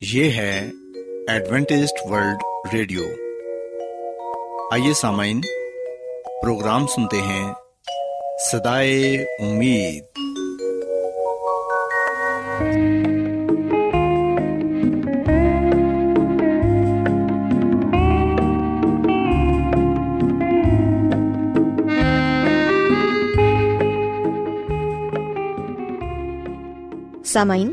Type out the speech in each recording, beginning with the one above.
یہ ہے Adventist world radio. آئیے سامعین پروگرام سنتے ہیں صدائے امید۔ سامعین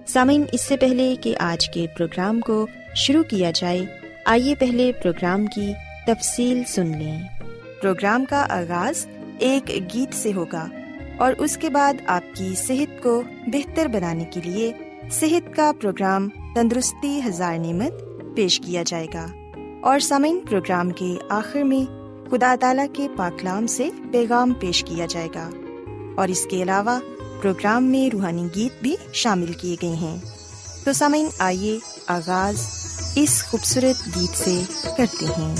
سامعین، اس سے پہلے کہ آج کے پروگرام کو شروع کیا جائے، آئیے پہلے پروگرام کی تفصیل سن لیں۔ پروگرام کا آغاز ایک گیت سے ہوگا اور اس کے بعد آپ کی صحت کو بہتر بنانے کے لیے صحت کا پروگرام تندرستی ہزار نعمت پیش کیا جائے گا۔ اور سامعین، پروگرام کے آخر میں خدا تعالی کے پاکلام سے پیغام پیش کیا جائے گا۔ اور اس کے علاوہ پروگرام میں روحانی گیت بھی شامل کیے گئے ہیں۔ تو سامعین، آئیے آغاز اس خوبصورت گیت سے کرتے ہیں۔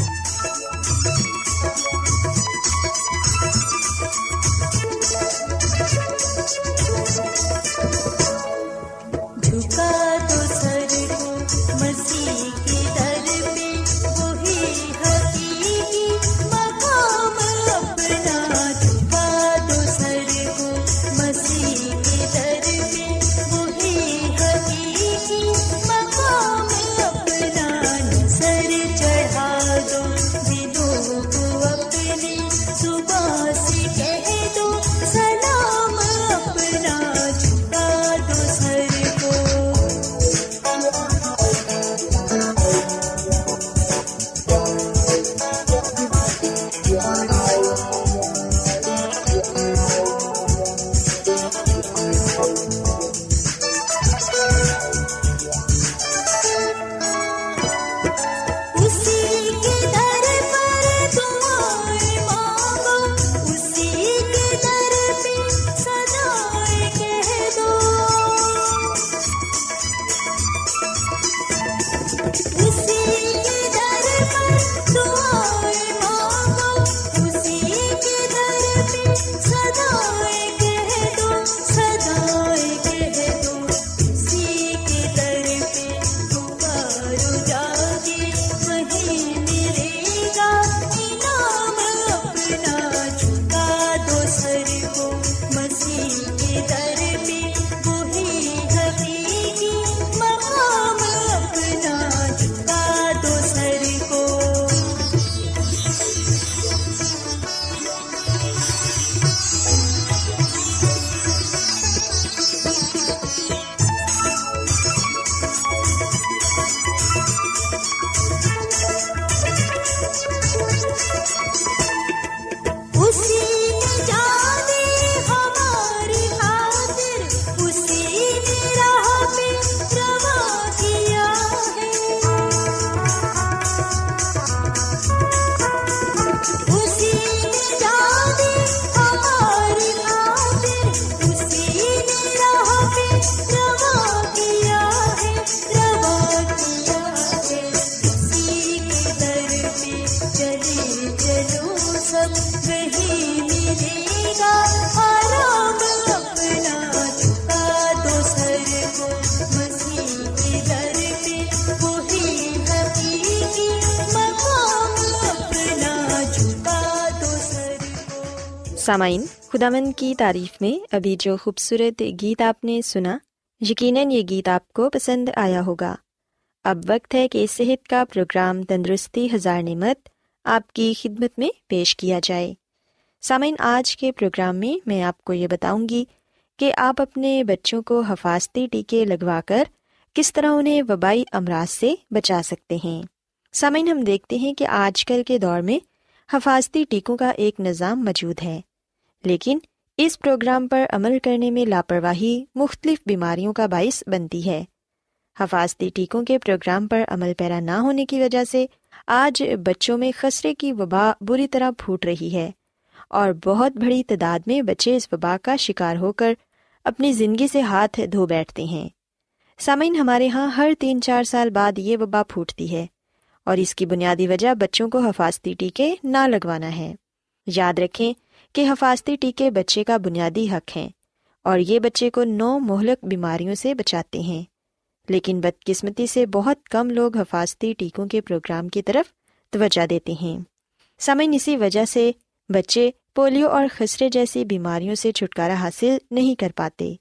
سامعین خدامند کی تعریف میں ابھی جو خوبصورت گیت آپ نے سنا، یقیناً یہ گیت آپ کو پسند آیا ہوگا۔ اب وقت ہے کہ صحت کا پروگرام تندرستی ہزار نعمت آپ کی خدمت میں پیش کیا جائے۔ سامعین، آج کے پروگرام میں میں آپ کو یہ بتاؤں گی کہ آپ اپنے بچوں کو حفاظتی ٹیکے لگوا کر کس طرح انہیں وبائی امراض سے بچا سکتے ہیں۔ سامعین، ہم دیکھتے ہیں کہ آج کل کے دور میں حفاظتی ٹیکوں کا ایک نظام موجود ہے۔ لیکن اس پروگرام پر عمل کرنے میں لاپرواہی مختلف بیماریوں کا باعث بنتی ہے۔ حفاظتی ٹیکوں کے پروگرام پر عمل پیرا نہ ہونے کی وجہ سے آج بچوں میں خسرے کی وبا بری طرح پھوٹ رہی ہے اور بہت بڑی تعداد میں بچے اس وبا کا شکار ہو کر اپنی زندگی سے ہاتھ دھو بیٹھتے ہیں۔ سامعین، ہمارے یہاں ہر تین چار سال بعد یہ وبا پھوٹتی ہے اور اس کی بنیادی وجہ بچوں کو حفاظتی ٹیکے نہ لگوانا ہے۔ یاد رکھیں کہ حفاظتی ٹیکے بچے کا بنیادی حق ہیں اور یہ بچے کو نو مہلک بیماریوں سے بچاتے ہیں۔ لیکن بدقسمتی سے بہت کم لوگ حفاظتی ٹیکوں کے پروگرام کی طرف توجہ دیتے ہیں۔ سمن اسی وجہ سے بچے پولیو اور خسرے جیسی بیماریوں سے چھٹکارا حاصل نہیں کر پاتے۔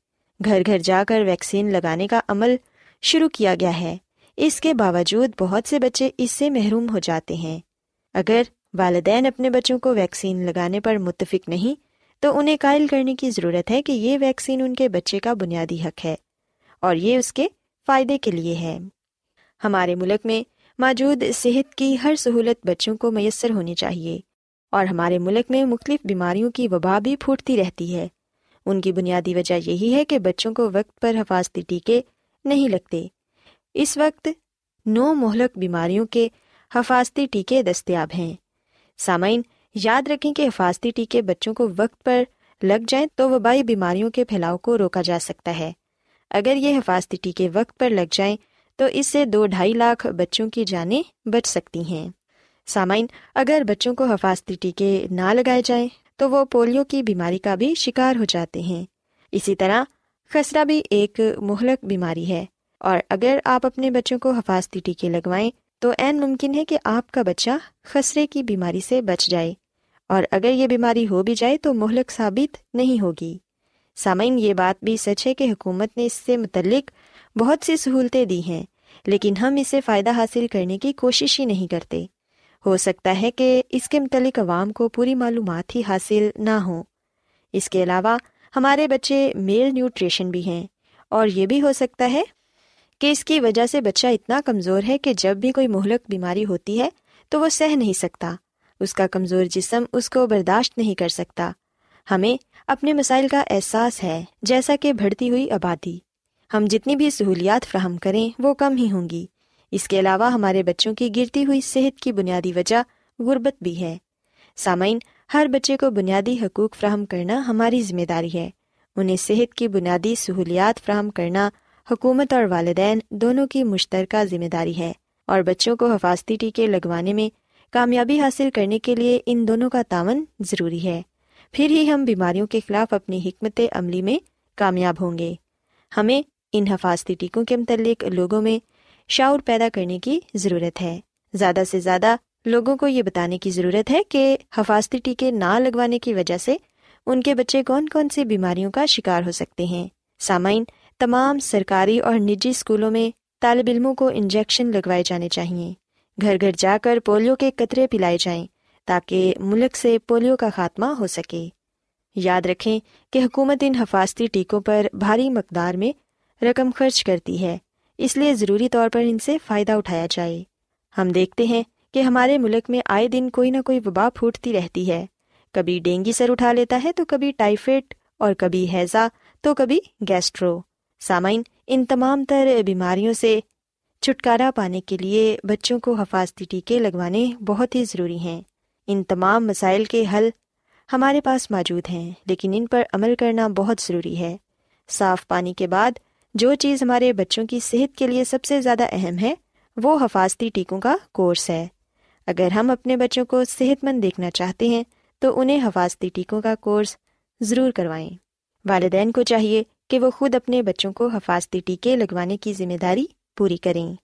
گھر گھر جا کر ویکسین لگانے کا عمل شروع کیا گیا ہے۔ اس کے باوجود بہت سے بچے اس سے محروم ہو جاتے ہیں۔ اگر والدین اپنے بچوں کو ویکسین لگانے پر متفق نہیں، تو انہیں قائل کرنے کی ضرورت ہے کہ یہ ویکسین ان کے بچے کا بنیادی حق ہے، اور یہ اس کے فائدے کے لیے ہے۔ ہمارے ملک میں موجود صحت کی ہر سہولت بچوں کو میسر ہونی چاہیے، اور ہمارے ملک میں مختلف بیماریوں کی وبا بھی پھوٹتی رہتی ہے۔ ان کی بنیادی وجہ یہی ہے کہ بچوں کو وقت پر حفاظتی ٹیکے نہیں لگتے۔ اس وقت نو مہلک بیماریوں کے حفاظتی ٹیکے دستیاب ہیں۔ سامعین، یاد رکھیں کہ حفاظتی ٹیکے بچوں کو وقت پر لگ جائیں تو وبائی بیماریوں کے پھیلاؤ کو روکا جا سکتا ہے۔ اگر یہ حفاظتی ٹیکے وقت پر لگ جائیں تو اس سے دو ڈھائی لاکھ بچوں کی جانیں بچ سکتی ہیں۔ سامعین، اگر بچوں کو حفاظتی ٹیکے نہ لگائے جائیں تو وہ پولیو کی بیماری کا بھی شکار ہو جاتے ہیں۔ اسی طرح، خسرہ بھی ایک مہلک بیماری ہے اور اگر آپ اپنے بچوں کو حفاظتی ٹیکے لگوائیں تو این ممکن ہے کہ آپ کا بچہ خسرے کی بیماری سے بچ جائے اور اگر یہ بیماری ہو بھی جائے تو مہلک ثابت نہیں ہوگی۔ سامعین، یہ بات بھی سچ ہے کہ حکومت نے اس سے متعلق بہت سی سہولتیں دی ہیں، لیکن ہم اسے فائدہ حاصل کرنے کی کوشش ہی نہیں کرتے۔ ہو سکتا ہے کہ اس کے متعلق عوام کو پوری معلومات ہی حاصل نہ ہوں اس کے علاوہ ہمارے بچے میل نیوٹریشن بھی ہیں اور یہ بھی ہو سکتا ہے کہ اس کی وجہ سے بچہ اتنا کمزور ہے کہ جب بھی کوئی مہلک بیماری ہوتی ہے تو وہ سہ نہیں سکتا۔ اس کا کمزور جسم اس کو برداشت نہیں کر سکتا۔ ہمیں اپنے مسائل کا احساس ہے، جیسا کہ بڑھتی ہوئی آبادی۔ ہم جتنی بھی سہولیات فراہم کریں، وہ کم ہی ہوں گی۔ اس کے علاوہ ہمارے بچوں کی گرتی ہوئی صحت کی بنیادی وجہ غربت بھی ہے۔ سامعین، ہر بچے کو بنیادی حقوق فراہم کرنا ہماری ذمہ داری ہے۔ انہیں صحت کی بنیادی سہولیات فراہم کرنا حکومت اور والدین دونوں کی مشترکہ ذمہ داری ہے اور بچوں کو حفاظتی ٹیکے لگوانے میں کامیابی حاصل کرنے کے لیے ان دونوں کا تعاون ضروری ہے۔ پھر ہی ہم بیماریوں کے خلاف اپنی حکمت عملی میں کامیاب ہوں گے۔ ہمیں ان حفاظتی ٹیکوں کے متعلق لوگوں میں شعور پیدا کرنے کی ضرورت ہے۔ زیادہ سے زیادہ لوگوں کو یہ بتانے کی ضرورت ہے کہ حفاظتی ٹیکے نہ لگوانے کی وجہ سے ان کے بچے کون کون سی بیماریوں کا شکار ہو سکتے ہیں۔ سامعین تمام سرکاری اور نجی اسکولوں میں طالب علموں کو انجیکشن لگوائے جانے چاہئیں گھر گھر جا کر پولیو کے قطرے پلائے جائیں تاکہ ملک سے پولیو کا خاتمہ ہو سکے۔ یاد رکھیں کہ حکومت ان حفاظتی ٹیکوں پر بھاری مقدار میں رقم خرچ کرتی ہے۔ اس لیے ضروری طور پر ان سے فائدہ اٹھایا جائے۔ ہم دیکھتے ہیں کہ ہمارے ملک میں آئے دن کوئی نہ کوئی وبا پھوٹتی رہتی ہے۔ کبھی ڈینگی سر اٹھا لیتا ہے تو کبھی ٹائیفائڈ اور کبھی ہیضا تو کبھی گیسٹرو۔ سامعین، ان تمام تر بیماریوں سے چھٹکارا پانے کے لیے بچوں کو حفاظتی ٹیکے لگوانے بہت ہی ضروری ہیں۔ ان تمام مسائل کے حل ہمارے پاس موجود ہیں، لیکن ان پر عمل کرنا بہت ضروری ہے۔ صاف پانی کے بعد جو چیز ہمارے بچوں کی صحت کے لیے سب سے زیادہ اہم ہے، وہ حفاظتی ٹیکوں کا کورس ہے۔ اگر ہم اپنے بچوں کو صحت مند دیکھنا چاہتے ہیں، تو انہیں حفاظتی ٹیکوں کا کورس ضرور کروائیں۔ والدین کو چاہیے کہ وہ خود اپنے بچوں کو حفاظتی ٹیکے لگوانے کی ذمہ داری پوری کریں۔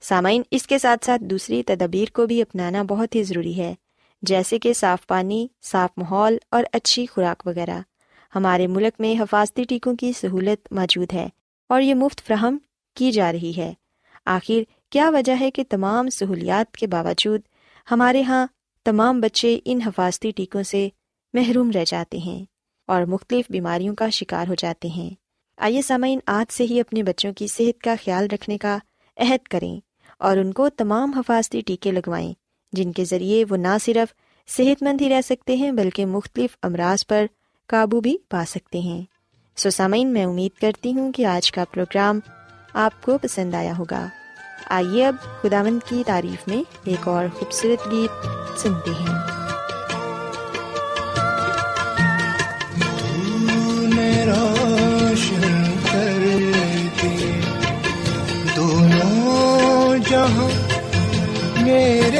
سامعین، اس کے ساتھ ساتھ دوسری تدابیر کو بھی اپنانا بہت ہی ضروری ہے، جیسے کہ صاف پانی، صاف ماحول اور اچھی خوراک وغیرہ۔ ہمارے ملک میں حفاظتی ٹیکوں کی سہولت موجود ہے اور یہ مفت فراہم کی جا رہی ہے۔ آخر، کیا وجہ ہے کہ تمام سہولیات کے باوجود ہمارے یہاں تمام بچے ان حفاظتی ٹیکوں سے محروم رہ جاتے ہیں اور مختلف بیماریوں کا شکار ہو جاتے ہیں؟ آئیے سامعین، آج سے ہی اپنے بچوں کی صحت کا خیال رکھنے کا عہد کریں اور ان کو تمام حفاظتی ٹیکے لگوائیں، جن کے ذریعے وہ نہ صرف صحت مند ہی رہ سکتے ہیں، بلکہ مختلف امراض پر قابو بھی پا سکتے ہیں۔ سو سامعین، میں امید کرتی ہوں کہ آج کا پروگرام آپ کو پسند آیا ہوگا۔ آئیے اب خداوند کی تعریف میں ایک اور خوبصورت گیت سنتے ہیں۔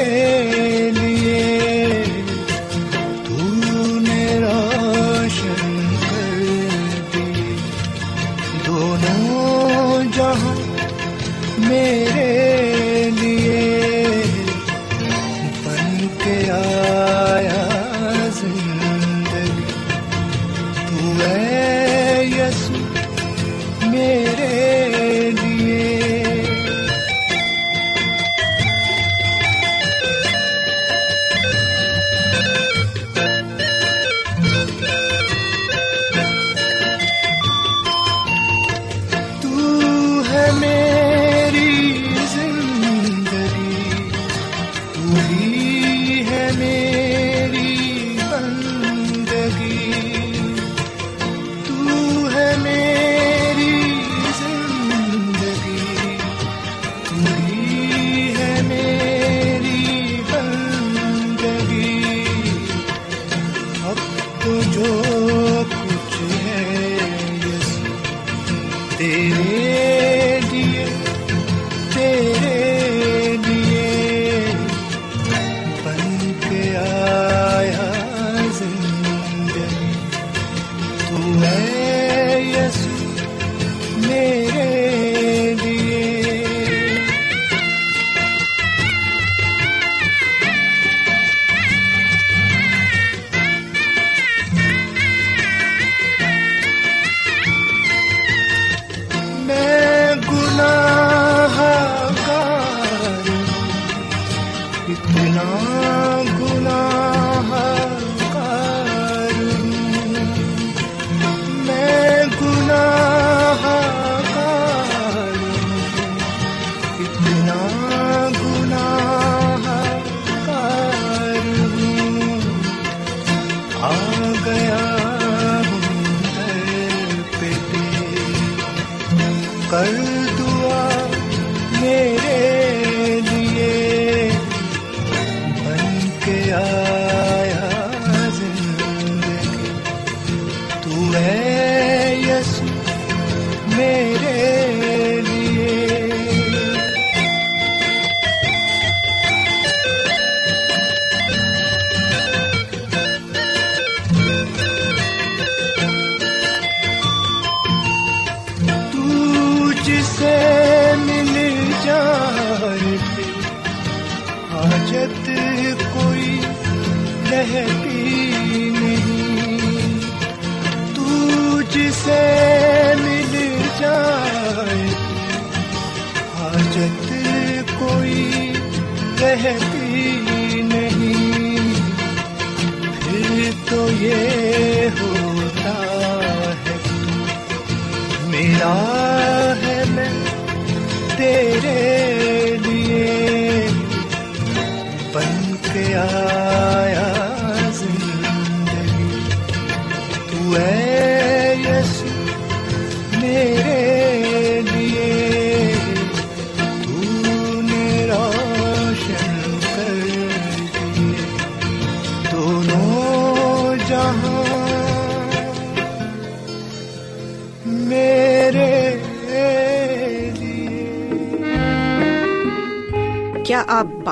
میرے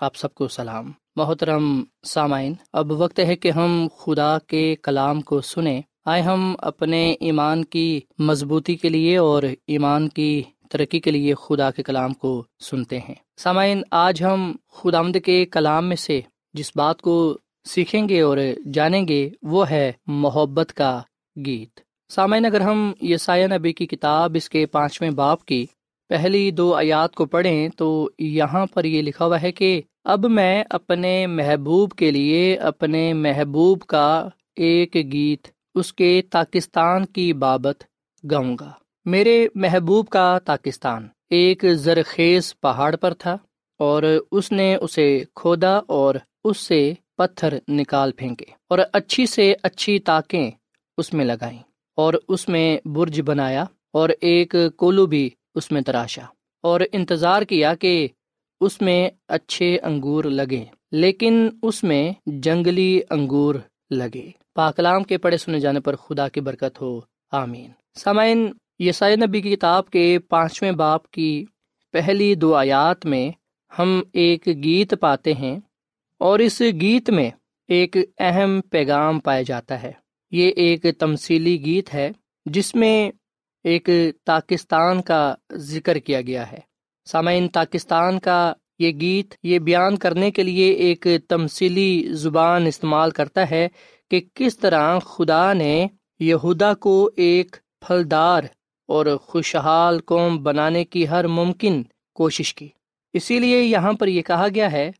آپ سب کو سلام۔ محترم سامعین، اب وقت ہے کہ ہم خدا کے کلام کو سنیں۔ آئے ہم اپنے ایمان کی مضبوطی کے لیے اور ایمان کی ترقی کے لیے خدا کے کلام کو سنتے ہیں۔ سامعین، آج ہم خدا آمد کے کلام میں سے جس بات کو سیکھیں گے اور جانیں گے، وہ ہے محبت کا گیت۔ سامعین، اگر ہم یسایہ نبی کی کتاب اس کے پانچویں باپ کی پہلی دو آیات کو پڑھیں تو یہاں پر یہ لکھا ہوا ہے کہ اب میں اپنے محبوب کے لیے اپنے محبوب کا ایک گیت اس کے پاکستان کی بابت گاؤں گا۔ میرے محبوب کا پاکستان ایک زرخیز پہاڑ پر تھا اور اس نے اسے کھودا اور اس سے پتھر نکال پھینکے اور اچھی سے اچھی تاکیں اس میں لگائیں اور اس میں برج بنایا اور ایک کولو بھی اس میں تراشا اور انتظار کیا کہ اس میں اچھے انگور لگے لیکن اس میں جنگلی انگور لگے۔ پاکلام کے پڑھے سنے جانے پر خدا کی برکت ہو۔ آمین۔ سامعین یسائی نبی کی کتاب کے پانچویں باپ کی پہلی دو آیات میں ہم ایک گیت پاتے ہیں اور اس گیت میں ایک اہم پیغام پایا جاتا ہے۔ یہ ایک تمثیلی گیت ہے جس میں ایک پاکستان کا ذکر کیا گیا ہے۔ سامعین پاکستان کا یہ گیت یہ بیان کرنے کے لیے ایک تمثیلی زبان استعمال کرتا ہے کہ کس طرح خدا نے یہودا کو ایک پھلدار اور خوشحال قوم بنانے کی ہر ممکن کوشش کی۔ اسی لیے یہاں پر یہ کہا گیا ہے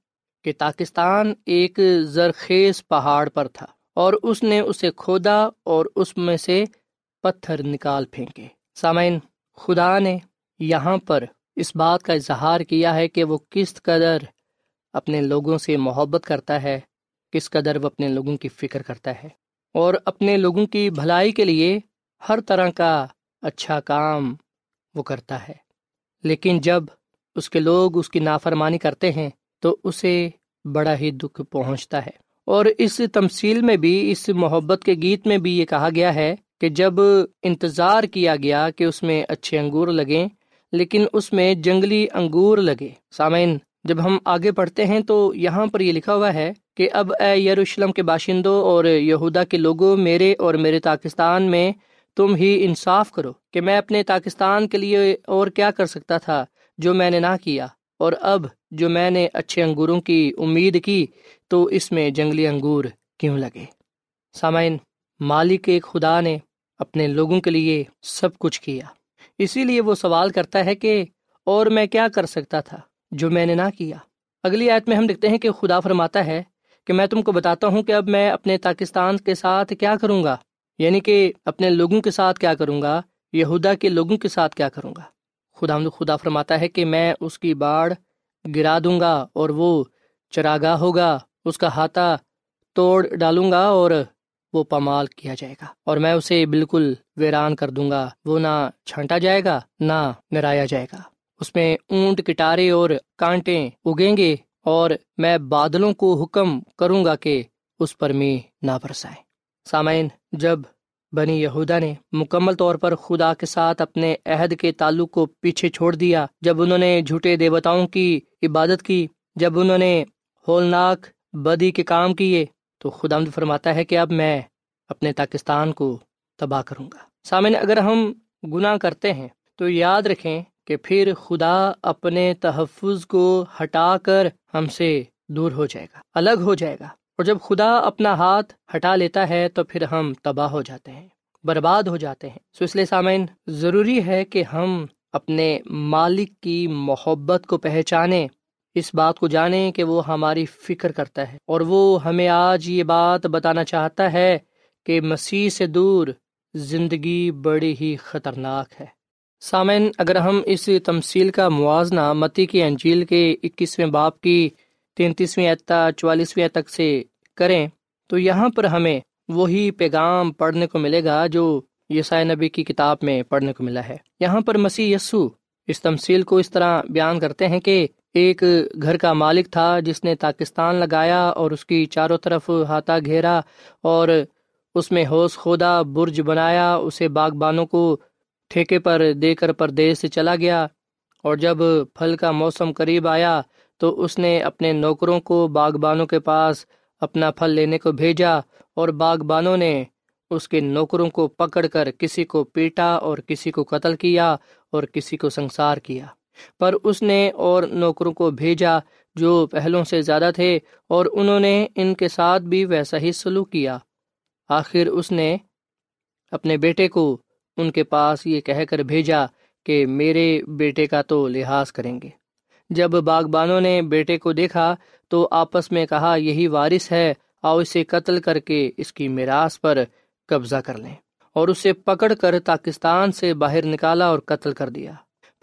کہ پاکستان ایک زرخیز پہاڑ پر تھا اور اس نے اسے کھودا اور اس میں سے پتھر نکال پھینکے۔ سامعین، خدا نے یہاں پر اس بات کا اظہار کیا ہے کہ وہ کس قدر اپنے لوگوں سے محبت کرتا ہے، کس قدر وہ اپنے لوگوں کی فکر کرتا ہے۔ اور اپنے لوگوں کی بھلائی کے لیے ہر طرح کا اچھا کام وہ کرتا ہے۔ لیکن جب اس کے لوگ اس کی نافرمانی کرتے ہیں، تو اسے بڑا ہی دکھ پہنچتا ہے۔ اور اس تمثیل میں بھی، اس محبت کے گیت میں بھی یہ کہا گیا ہے کہ جب انتظار کیا گیا کہ اس میں اچھے انگور لگیں، لیکن اس میں جنگلی انگور لگے۔ سامعین، جب ہم آگے پڑھتے ہیں تو یہاں پر یہ لکھا ہوا ہے کہ اب اے یروشلم کے باشندوں اور یہودا کے لوگوں، میرے اور میرے پاکستان میں تم ہی انصاف کرو کہ میں اپنے پاکستان کے لیے اور کیا کر سکتا تھا جو میں نے نہ کیا۔ اور اب جو میں نے اچھے انگوروں کی امید کی، تو اس میں جنگلی انگور کیوں لگے؟ سامعین مالک ایک خدا نے اپنے لوگوں کے لیے سب کچھ کیا۔ اسی لیے وہ سوال کرتا ہے کہ اور میں کیا کر سکتا تھا جو میں نے نہ کیا؟ اگلی آیت میں ہم دیکھتے ہیں کہ خدا فرماتا ہے کہ میں تم کو بتاتا ہوں کہ اب میں اپنے پاکستان کے ساتھ کیا کروں گا؟ یعنی کہ اپنے لوگوں کے ساتھ کیا کروں گا؟ یہودا کے لوگوں کے ساتھ کیا کروں گا؟ خدا خدا فرماتا ہے کہ میں اس کی باڑ گرا دوں گا اور وہ چراگاہ ہوگا، اس کا ہاتھا توڑ ڈالوں گا اور وہ پامال کیا جائے گا اور میں اسے بالکل ویران کر دوں گا۔ وہ نہ چھانٹا جائے گا، نہ نرایا جائے گا۔ اس میں اونٹ، کٹارے اور کانٹے اگیں گے اور میں بادلوں کو حکم کروں گا کہ اس پر می نہ برسائیں۔ سامعین، جب بنی یہودا نے مکمل طور پر خدا کے ساتھ اپنے عہد کے تعلق کو پیچھے چھوڑ دیا، جب انہوں نے جھوٹے دیوتاؤں کی عبادت کی، جب انہوں نے ہولناک بدی کے کام کیے تو خدا فرماتا ہے کہ اب میں اپنے پاکستان کو تباہ کروں گا۔ سامعین، اگر ہم گناہ کرتے ہیں تو یاد رکھیں کہ پھر خدا اپنے تحفظ کو ہٹا کر ہم سے دور ہو جائے گا، الگ ہو جائے گا۔ اور جب خدا اپنا ہاتھ ہٹا لیتا ہے تو پھر ہم تباہ ہو جاتے ہیں، برباد ہو جاتے ہیں۔ سو اس لیے سامعین، ضروری ہے کہ ہم اپنے مالک کی محبت کو پہچانے اس بات کو جانیں کہ وہ ہماری فکر کرتا ہے اور وہ ہمیں آج یہ بات بتانا چاہتا ہے کہ مسیح سے دور زندگی بڑی ہی خطرناک ہے۔ سامعین، اگر ہم اس تمصیل کا موازنہ متی کی انجیل کے اکیسویں باپ کی تینتیسویں اعتا چوالیسویں تک سے کریں، تو یہاں پر ہمیں وہی پیغام پڑھنے کو ملے گا جو یسائے نبی کی کتاب میں پڑھنے کو ملا ہے۔ یہاں پر مسیح یسو اس تمصیل کو اس طرح بیان کرتے ہیں کہ ایک گھر کا مالک تھا جس نے پاکستان لگایا اور اس کی چاروں طرف ہاتھا گھیرا اور اس میں حوص خودا برج بنایا، اسے باغبانوں کو ٹھیکے پر دے کر پردیس سے چلا گیا۔ اور جب پھل کا موسم قریب آیا تو اس نے اپنے نوکروں کو باغبانوں کے پاس اپنا پھل لینے کو بھیجا اور باغبانوں نے اس کے نوکروں کو پکڑ کر کسی کو پیٹا اور کسی کو قتل کیا اور کسی کو سنسار کیا۔ پر اس نے اور نوکروں کو بھیجا جو پہلوں سے زیادہ تھے اور انہوں نے ان کے ساتھ بھی ویسا ہی سلوک کیا۔ آخر اس نے اپنے بیٹے کو ان کے پاس یہ کہہ کر بھیجا کہ میرے بیٹے کا تو لحاظ کریں گے۔ جب باغبانوں نے بیٹے کو دیکھا تو آپس میں کہا، یہی وارث ہے، آؤ اسے قتل کر کے اس کی میراث پر قبضہ کر لیں۔ اور اسے پکڑ کر پاکستان سے باہر نکالا اور قتل کر دیا۔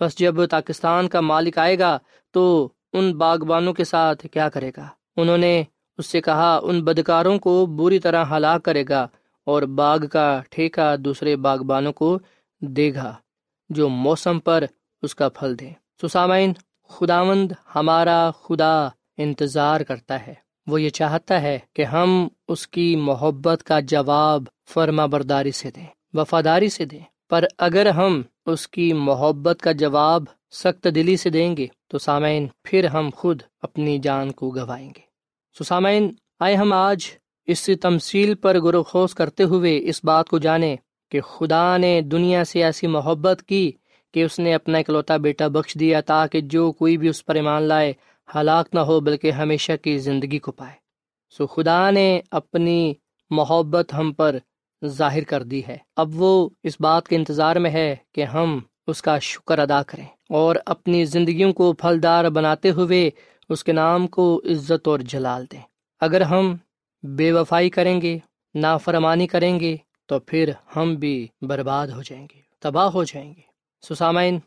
بس جب پاکستان کا مالک آئے گا تو ان باغبانوں کے ساتھ کیا کرے گا؟ انہوں نے اس سے کہا، ان بدکاروں کو بری طرح ہلاک کرے گا اور باغ کا ٹھیکہ دوسرے باغبانوں کو دے گا جو موسم پر اس کا پھل دے سسامین، خداوند ہمارا خدا انتظار کرتا ہے۔ وہ یہ چاہتا ہے کہ ہم اس کی محبت کا جواب فرما برداری سے دیں، وفاداری سے دیں۔ پر اگر ہم اس کی محبت کا جواب سخت دلی سے دیں گے تو سامعین پھر ہم خود اپنی جان کو گوائیں گے۔ سو سامعین، آئے ہم آج اس تمثیل پر گروخوش کرتے ہوئے اس بات کو جانیں کہ خدا نے دنیا سے ایسی محبت کی کہ اس نے اپنا اکلوتا بیٹا بخش دیا تاکہ جو کوئی بھی اس پر ایمان لائے، ہلاک نہ ہو بلکہ ہمیشہ کی زندگی کو پائے۔ سو خدا نے اپنی محبت ہم پر ظاہر کر دی ہے۔ اب وہ اس بات کے انتظار میں ہے کہ ہم اس کا شکر ادا کریں اور اپنی زندگیوں کو پھلدار بناتے ہوئے اس کے نام کو عزت اور جلال دیں۔ اگر ہم بے وفائی کریں گے، نافرمانی کریں گے، تو پھر ہم بھی برباد ہو جائیں گے، تباہ ہو جائیں گے۔ سسامین،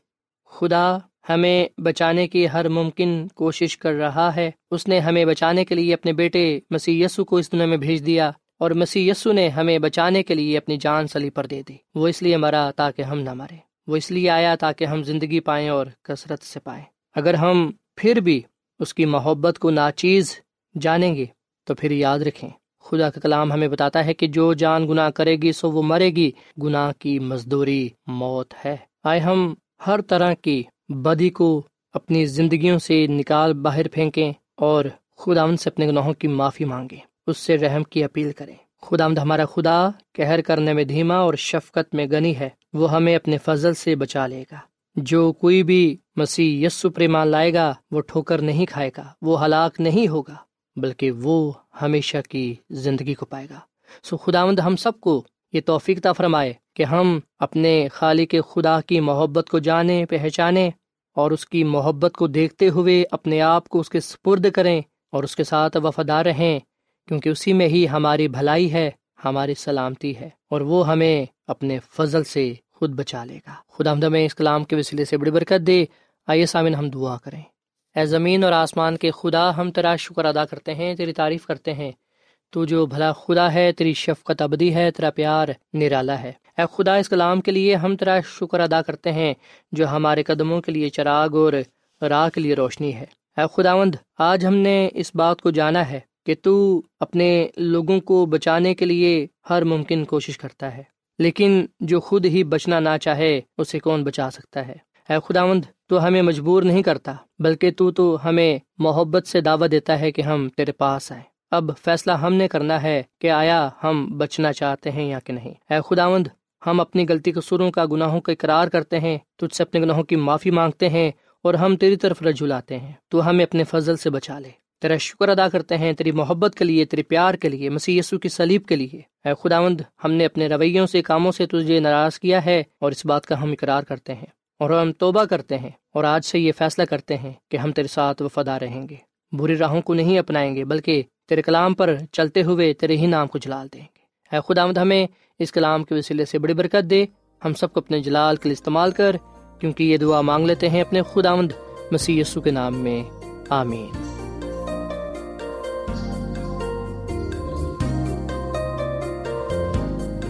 خدا ہمیں بچانے کی ہر ممکن کوشش کر رہا ہے۔ اس نے ہمیں بچانے کے لیے اپنے بیٹے مسی یسو کو اس دنیا میں بھیج دیا۔ اور مسی یسو نے ہمیں بچانے کے لیے اپنی جان سلی پر دے دی۔ وہ اس لیے مرا تاکہ ہم نہ مرے۔ وہ اس لیے آیا تاکہ ہم زندگی پائیں اور کثرت سے پائیں۔ اگر ہم پھر بھی اس کی محبت کو ناچیز جانیں گے، تو پھر یاد رکھیں، خدا کا کلام ہمیں بتاتا ہے کہ جو جان گناہ کرے گی، سو وہ مرے گی۔ گناہ کی مزدوری موت ہے۔ آئے ہم ہر طرح کی بدی کو اپنی زندگیوں سے نکال باہر پھینکیں اور خدا ان سے اپنے گناہوں کی معافی مانگیں۔ اس سے رحم کی اپیل کریں۔ خدا آمد ہمارا خدا کہر کرنے میں دھیما اور شفقت میں گنی ہے۔ وہ ہمیں اپنے فضل سے بچا لے گا۔ جو کوئی بھی مسیح یسو پریمان لائے گا، وہ ٹھوکر نہیں کھائے گا، وہ ہلاک نہیں ہوگا، بلکہ وہ ہمیشہ کی زندگی کو پائے گا۔ سو خداوند ہم سب کو یہ توفیق فرمائے کہ ہم اپنے خالق خدا کی محبت کو جانیں پہچانیں اور اس کی محبت کو دیکھتے ہوئے اپنے آپ کو اس کے سپرد کریں اور اس کے ساتھ وفادار رہیں۔ کیونکہ اسی میں ہی ہماری بھلائی ہے، ہماری سلامتی ہے، اور وہ ہمیں اپنے فضل سے خود بچا لے گا۔ خدا ہمیں اس کلام کے وسیلے سے بڑی برکت دے۔ آئیے سامن ہم دعا کریں۔ اے زمین اور آسمان کے خدا، ہم تیرا شکر ادا کرتے ہیں، تیری تعریف کرتے ہیں۔ تو جو بھلا خدا ہے، تیری شفقت ابدی ہے، تیرا پیار نرالا ہے۔ اے خدا، اس کلام کے لیے ہم تیرا شکر ادا کرتے ہیں، جو ہمارے قدموں کے لیے چراغ اور راہ کے لیے روشنی ہے۔ اے خداوند، آج ہم نے اس بات کو جانا ہے۔ کہ تو اپنے لوگوں کو بچانے کے لیے ہر ممکن کوشش کرتا ہے، لیکن جو خود ہی بچنا نہ چاہے، اسے کون بچا سکتا ہے؟ اے خداوند، تو ہمیں مجبور نہیں کرتا، بلکہ تو تو ہمیں محبت سے دعوت دیتا ہے کہ ہم تیرے پاس آئیں۔ اب فیصلہ ہم نے کرنا ہے کہ آیا ہم بچنا چاہتے ہیں یا کہ نہیں۔ اے خداوند، ہم اپنی غلطی قصوروں کا، گناہوں کا اقرار کرتے ہیں، تجھ سے اپنے گناہوں کی معافی مانگتے ہیں اور ہم تیری طرف رجوع لاتے ہیں۔ تو ہمیں اپنے فضل سے بچا لے۔ تیرا شکر ادا کرتے ہیں، تیری محبت کے لیے، تیرے پیار کے لیے مسی یسو کی سلیب کے لیے۔ اے خداوند، ہم نے اپنے رویوں سے، کاموں سے تجھے ناراض کیا ہے اور اس بات کا ہم اقرار کرتے ہیں اور ہم توبہ کرتے ہیں اور آج سے یہ فیصلہ کرتے ہیں کہ ہم تیرے ساتھ وفادار رہیں گے۔ بری راہوں کو نہیں اپنائیں گے، بلکہ تیرے کلام پر چلتے ہوئے تیرے ہی نام کو جلال دیں گے۔ اے خداوند، ہمیں اس کلام کے وسیلے سے بڑی برکت دے۔ ہم سب کو اپنے جلال کے لیے استعمال کر، کیونکہ یہ دعا مانگ لیتے ہیں اپنے خداوند مسیح یسو کے نام میں۔ آمین۔